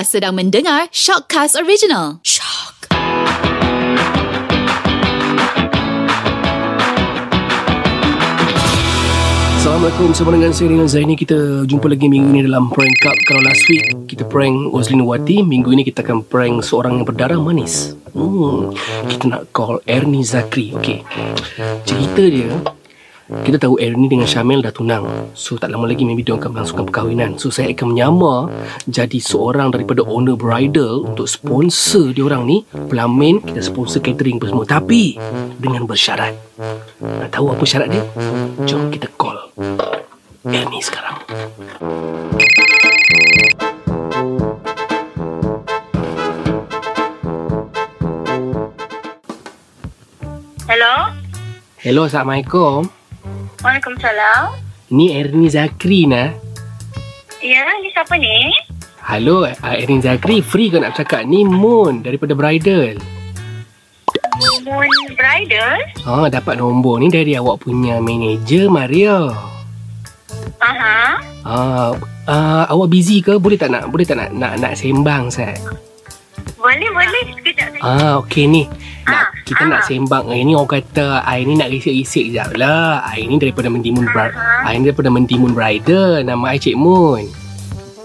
Anda sedang mendengar Shockcast Original. Shock. Assalamualaikum Bersama dengan saya dengan Zaini. Kita jumpa lagi minggu ni dalam prank cup Kalau last week kita prank Roslyn Wati. Minggu ini kita akan prank seorang yang berdarah manis. Hmm, Kita nak call Ernie Zakri. Okay Cerita dia kita tahu Ernie dengan Syamil dah tunang. So tak lama lagi Maybe dia akan melangsungkan perkahwinan. So saya akan menyamar Jadi seorang daripada owner bridal Untuk sponsor dia orang ni. Pelamin Kita sponsor catering apa semua. Tapi Dengan bersyarat. Nak tahu apa syarat dia? Jom kita call Ernie sekarang. Hello? Hello Assalamualaikum Waalaikumsalam. Ni Ernie Zakri nah Ya, ni siapa ni? Halo uh, Ernie Zakri Free ke nak cakap Ni Moon Daripada bridal Moon Bridal? Ah, dapat nombor ni dari awak punya manager Maria. Aha. Ah, ah, awak busy ke? Boleh tak nak boleh tak nak nak, nak sembang saya? Boleh, boleh. Sekejap saja. Ah, okey ni. Nak, Ah, kita nak ah. sembang. Eh, ni orang kata ai ni nak risik-risik jap lah. Ai ni daripada Mentimun Bridal. Aha. Ai ni daripada Mentimun Bridal. Nama ai Cik Moon.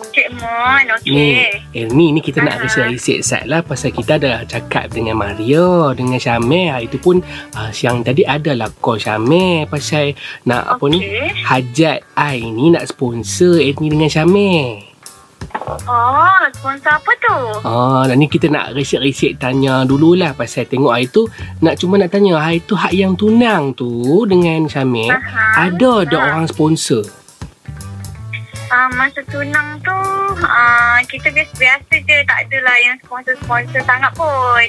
Cik Moon, Ni, okey. eh, ni ni kita nak Aha. risik-risik sat lah pasal kita ada cakap dengan Maria, dengan Syamil. Hari tu pun uh, siang tadi adalah call Syamil pasal nak apa ni? Hajat ai ni nak sponsor Ernie dengan Syamil. Oh, sponsor apa tu? Ah, dan ni kita nak resik-resik tanya dululah pasal tengok hari tu nak cuma nak tanya hari tu hak yang tunang tu dengan Syamil Aha. ada ada Ah. orang sponsor. Uh, masa tunang tu, uh, kita biasa-biasa je. Tak adalah yang sponsor-sponsor sangat pun.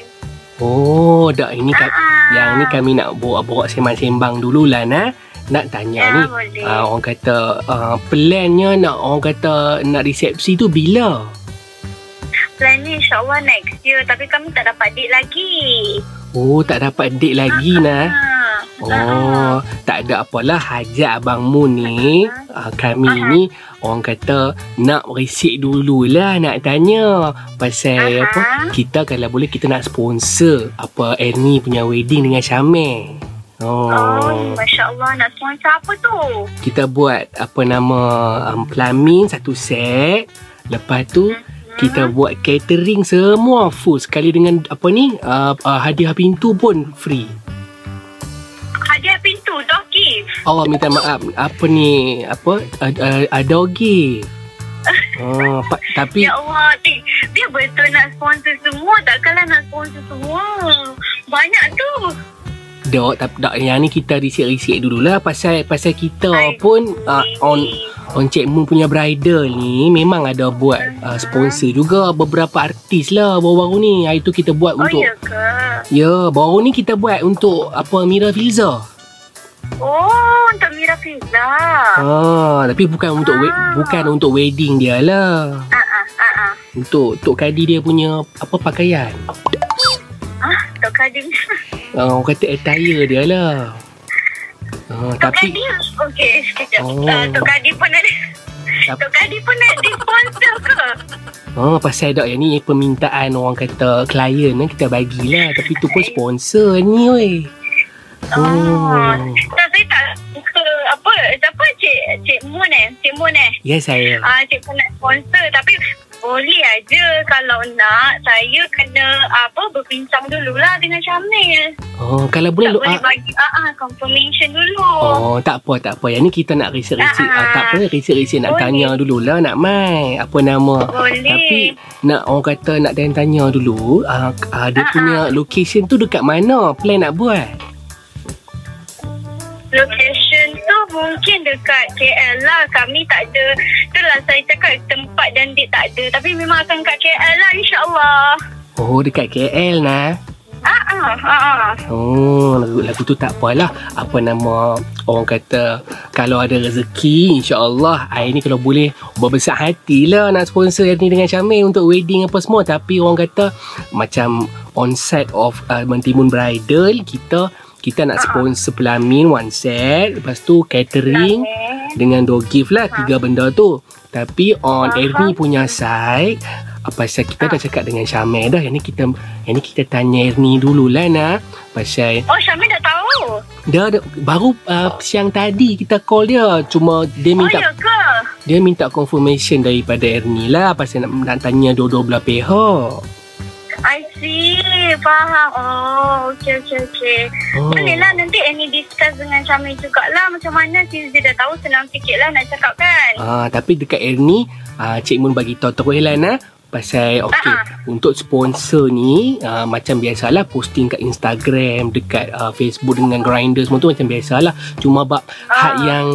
Oh, dak ini kan Ah. yang ni kami nak bawa-bawa sembang-sembang dululah nah. Nak tanya Ya, ni boleh. uh, orang kata uh, plannya nak orang kata nak resepsi tu bila? Plan ni insyaAllah next year. Tapi kami tak dapat date lagi. Oh, tak dapat date lagi nah. Ha. Oh, tak ada apalah hajat Abang Mun ni. Uh, kami Aha. ni orang kata nak resik dululah nak tanya pasal Aha. apa kita kalau boleh kita nak sponsor apa Ernie punya wedding dengan Syamil. Oh. Oh, Masya Allah. Nak sponsor apa tu? Kita buat apa nama um, pelamin satu set. Lepas tu kita buat catering semua full sekali dengan apa ni uh, uh, hadiah pintu pun free. Hadiah pintu, gift. Allah minta maaf apa ni apa uh, uh, uh, doggy. Oh, pa, tapi Ya Allah, eh, dia betul nak sponsor semua. Takkanlah nak sponsor semua. Banyak tu. Dok tak dok yang ni kita risik-risik dululah pasal pasal kita pun uh, on on Cik Moon punya bridal ni memang ada buat uh, sponsor juga beberapa artis lah baru-baru ni. Hari tu kita buat Oh, untuk ya ke? Ya, baru ni kita buat untuk apa Mira Filza. Oh, untuk Mira Fizla. Ah, tapi bukan untuk we- Ah. bukan untuk wedding dia lah. Ah, ah, ah, ah. Untuk Tok Kadi dia punya apa pakaian. Ah, orang kata attire dia lah. Ah, Tok tapi Kadim. Okey, sekejap. Oh. Ah, Tok Kadim pun ada. Tok Kadim pun ada sponsor ke? ah, pasal dak yang ni permintaan orang kata klien lah kita bagilah tapi tu pun sponsor ni weh. Oh. Oh. Tak, saya tak apa, siapa Cik, Cik Moon eh? Cik Moon eh? Ya saya. Ah, Cik Moon nak sponsor tapi boleh aja kalau nak saya kena apa berbincang dululah dengan Syamil. Oh, kalau boleh Tak lu boleh ah, bagi ah, ah confirmation dulu. Oh, tak apa, tak apa. Yang ni kita nak research-research. Ah, Ah, tak apa, research-research nak boleh. tanya dululah nak mai. Apa nama? Boleh. Tapi nak orang kata nak tanya-tanya dulu, ah, ah, dia Ah, punya location tu dekat mana? Plan nak buat? Location mungkin dekat KL lah. Kami tak ada. Itulah saya cakap tempat dan date tak ada. Tapi memang akan kat KL lah insyaAllah. Oh, dekat KL nah. Ah, ah, ah, ah. Oh, lagu, lagu tu tak apalah. Apa nama orang kata kalau ada rezeki insya-Allah hari ni kalau boleh berbesar hatilah nak sponsor yang ni dengan Syamil untuk wedding apa semua tapi orang kata macam on side of uh, Mentimun Bridal kita kita nak sponsor pelamin one set lepas tu catering Lain. dengan dua gift lah tiga benda tu tapi on Ernie punya side Ah, Pasal kita dah cakap dengan Syamel dah. Yang ni kita yang ni kita tanya Ernie dululah nak. Pasal Oh, Syamil dah tahu. dia, dia baru uh, siang tadi kita call dia. Cuma dia Oh, minta ya ke? dia minta confirmation daripada Ernie lah pasal nak, nak tanya dua-dua belah pihak. I see. Faham. Oh, okey, okey, okey. Oh. Boleh lah nanti Annie discuss dengan Syamil jugalah. Macam mana since dia dah tahu senang sikit lah nak cakap kan. Ah, tapi dekat Ernie, ah, Cik Mun bagi tahu terus lah nak. Pasal okey Ah. untuk sponsor ni uh, macam biasalah posting kat Instagram dekat uh, Facebook dengan Grindr semua tu macam biasalah cuma bab hak Ah. yang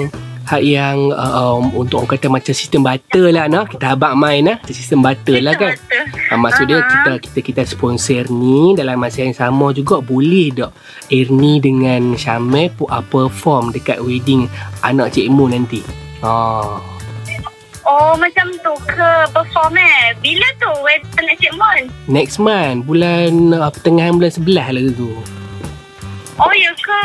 hak yang uh, um, untuk orang kata macam sistem butter lah nak kita abang main lah sistem butter lah kan Betul. uh, maksud dia Aha. kita kita kita sponsor ni dalam masa yang sama juga boleh tak Ernie dengan Syamel pu- uh, perform dekat wedding anak Cik Mun nanti ah Oh, macam tu ke perform eh? Bila tu wedding nak Cik Mon? Next month Bulan uh, Pertengahan bulan 11 lah tu Oh, ya ke?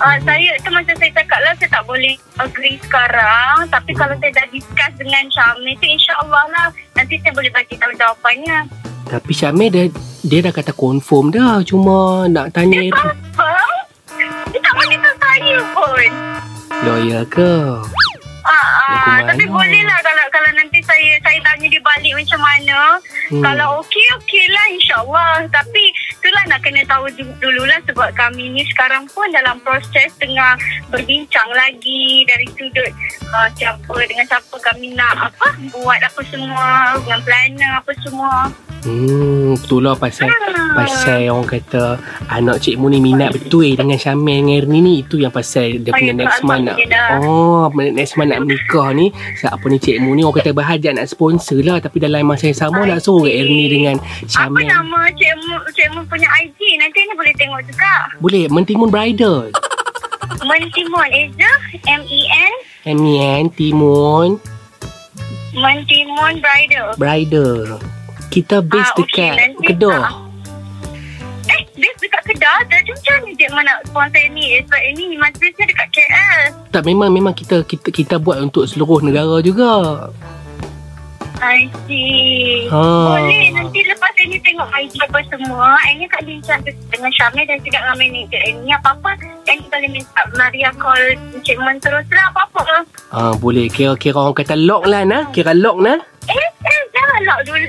Uh, saya, tu macam saya cakap lah, saya tak boleh agree sekarang. Tapi kalau saya dah discuss dengan Syamil tu, insyaAllah lah. Nanti saya boleh bagi tahu jawapannya. Tapi Syamil dia, dia dah kata confirm dah Cuma nak tanya Dia confirm? Dia tak bagi tahu saya pun. Lawyer ke Ah, ah, tapi mana? boleh lah kalau kalau nanti saya saya tanya dia balik macam mana. Hmm. Kalau okey okey lah insyaAllah. Tapi itulah nak kena tahu du- dululah sebab kami ni sekarang pun dalam proses tengah berbincang lagi dari sudut uh, siapa dengan siapa kami nak apa buat apa semua dengan planner apa semua. Hmm Betul lah pasal. Pasal orang kata Anak Cik Mun ni minat betul dengan Syamil dengan Ernie ni Itu yang pasal Dia punya ya, next month nak. Oh Next month nak menikah ni Siapa ni Cik Mun ni Orang kata berhajat nak sponsor lah Tapi dalam masa yang sama Nak suruh see. Ernie dengan Apa Syamil nama Cik Mu, Cik Mu punya IG? Nanti ni boleh tengok juga. Boleh Mentimun Bridal Mentimun Eza M-E-N M-E-N Timun Mentimun Bridal. Bridal Kita base Ah, dekat nanti- Kedah ah. Eh, dia dekat Kedah. Jadi macam ni dia mana sponsor ni? Sebab ini majlisnya dekat KL. Tak memang memang kita kita kita buat untuk seluruh negara juga. I see. Ha. Boleh nanti lepas ini tengok IG apa semua. Ini Kak bincang dengan Syamil dan juga dengan manager ini. Apa-apa yang kita boleh minta Maria call Encik Man terus lah apa-apa. Ah boleh kira-kira orang kata lock lah nah. Kira lock nah. Lock dulu.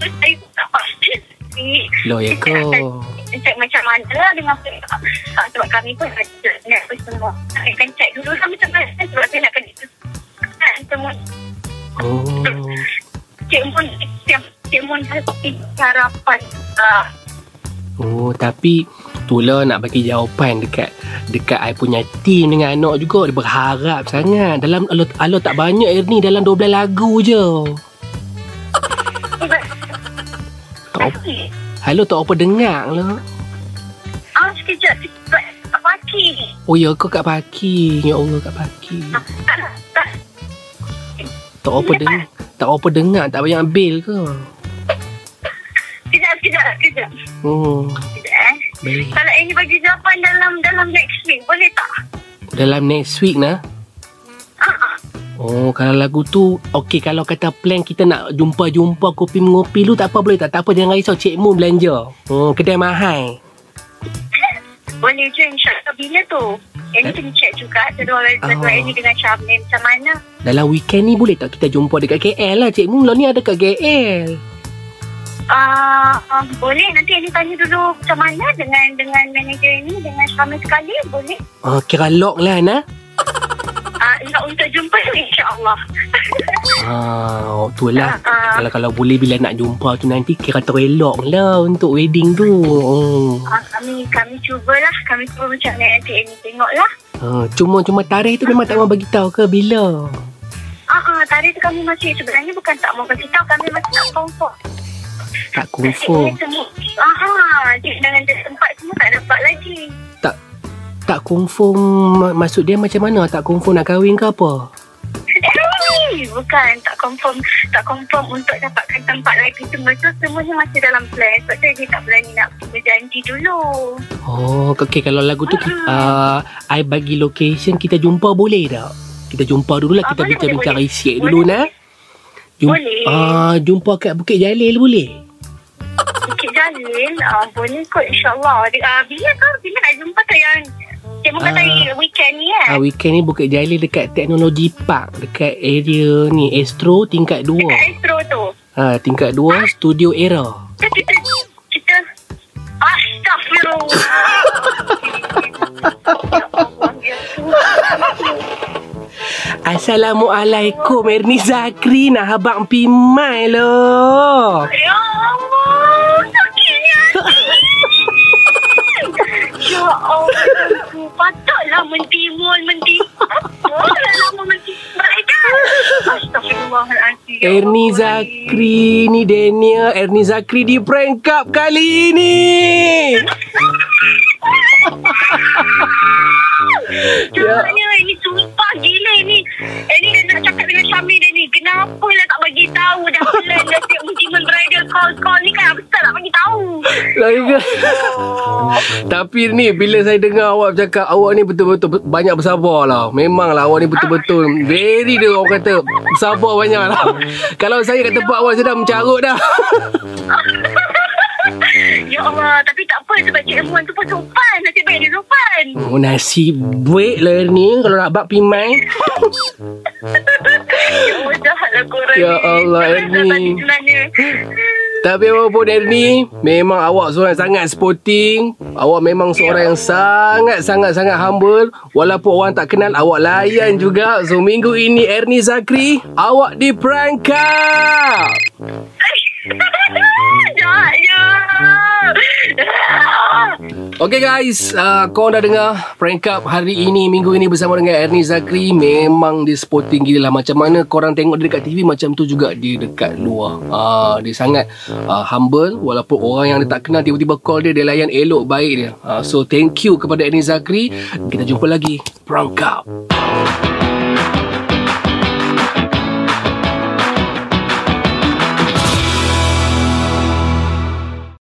Saya tak pasti. Lo ya ke? Check macam mana lah dengan sebab kami pun ada nak apa semua. Saya akan check dulu lah macam mana sebab saya nak kena kan semua. Oh. Cik Mun, Cik, Cik Mun pasti harapan. Uh, Oh tapi itulah nak bagi jawapan dekat dekat I punya team dengan anak juga dia berharap sangat dalam alo, alo tak banyak Ernie dalam 12 lagu je. Apa, halo tak apa dengar lah. ah, sekejap. Tak pagi. Oh ya kau kat parking. Ya Allah kat parking. Tak, tak. Apa dengar. Tak apa dengar tak banyak bil ke? Sekejap, sekejap, sekejap. Hmm. Sekejap eh. Baik. Kalau ini bagi jawapan dalam dalam next week, boleh tak? Dalam next week nah. Ah, ah. Oh, kalau lagu tu Okey, kalau kata plan kita nak jumpa-jumpa kopi mengopi lu tak apa boleh tak? Tak apa jangan risau Cik Mu belanja. Hmm, kedai mahal. Boleh je insyaAllah bila tu. Ini kena check juga jadual-jadual Oh. ini dengan Syamil macam mana. Dalam weekend ni boleh tak kita jumpa dekat KL lah Cik Mu lah ni ada kat KL. Ah, uh, boleh nanti ini tanya dulu macam mana dengan dengan manager ini dengan Syamil sekali boleh. Oh, kira lock lah nah. Ah, uh, untuk jumpa tu insyaAllah. Ah, tu lah. Ah, ah. Kalau kalau boleh bila nak jumpa tu nanti kira terelok lah untuk wedding tu. Ah, kami kami cubalah, kami cuba macam mana nanti ini tengoklah. Ah, cuma cuma tarikh tu memang tak mau bagi tahu ke bila. Ah, uh, tadi tu kami masih sebenarnya bukan tak mau bagi tahu, kami masih tak confirm. Tak confirm. Aha, cik dengan tempat semua tak dapat lagi. Tak tak confirm ma- maksud dia macam mana? Tak confirm nak kahwin ke apa? Bukan tak confirm tak confirm untuk dapatkan tempat lagi semua tu semuanya masih dalam plan sebab tu dia tak berani nak berjanji dulu Oh, okey kalau lagu tu uh, I bagi location kita jumpa boleh tak? Kita jumpa dulu lah Ah, kita boleh, bincang-bincang boleh, boleh. dulu nah. Jum- Boleh. Ah, jumpa kat Bukit Jalil boleh? Bukit Jalil. Uh, boleh kot insyaAllah. Uh, bila kau? Bila nak jumpa tu yang Cikgu kata Ah. weekend ni kan? Ah, weekend ni Bukit Jalil dekat Teknologi Park. Dekat area ni, Astro tingkat 2. Dekat Astro tu. Ha, tingkat 2, Studio Era. Kita, kita, kita. Astagfirullah. Assalamualaikum Erni Zakri nak habang pimai lo. Patutlah mentimun, mentimun. Lama mentimun. Astagfirullahaladzim. Ya Erni. Zakri ni Daniel Erni Zakri di prank up kali ini. Jangannya ini sumpah gila ni. Ni dah nak cakap dengan Syamil dia ni. Kenapa lah tak bagi tahu dah plan dah siap mentimun bridal call-call ni kan. Apa tak bagi tahu. Lagi Tapi ni bila saya dengar awak cakap awak ni betul-betul be- banyak bersabar lah. Memanglah awak ni betul-betul very dia orang kata bersabar banyak lah. Kalau saya kat tempat awak saya dah mencarut dah. Ya Allah. Tapi tak apa sebab Cik Emuan tu pun sopan. Nasib baik dia sopan. Oh, nasib baik lah ni kalau nak bak pimai. Ya Allah lah korang Ya ni. Allah, Tak Erni. rasa tadi sebenarnya. Tapi apapun Erni Memang awak seorang sangat sporting Awak memang seorang yang sangat-sangat-sangat humble Walaupun orang tak kenal Awak layan juga So minggu ini Erni Zakri Awak di Okay guys. Uh, Korang dah dengar Prank up hari ini Minggu ini bersama dengan Erni Zakri. Memang dia sporting gila lah. Macam mana korang tengok dia dekat TV Macam tu juga dia dekat luar. Uh, Dia sangat uh, humble. Walaupun orang yang dia tak kenal Tiba-tiba call dia Dia layan elok baik dia. Uh, So thank you kepada Erni Zakri. Kita jumpa lagi. Prank up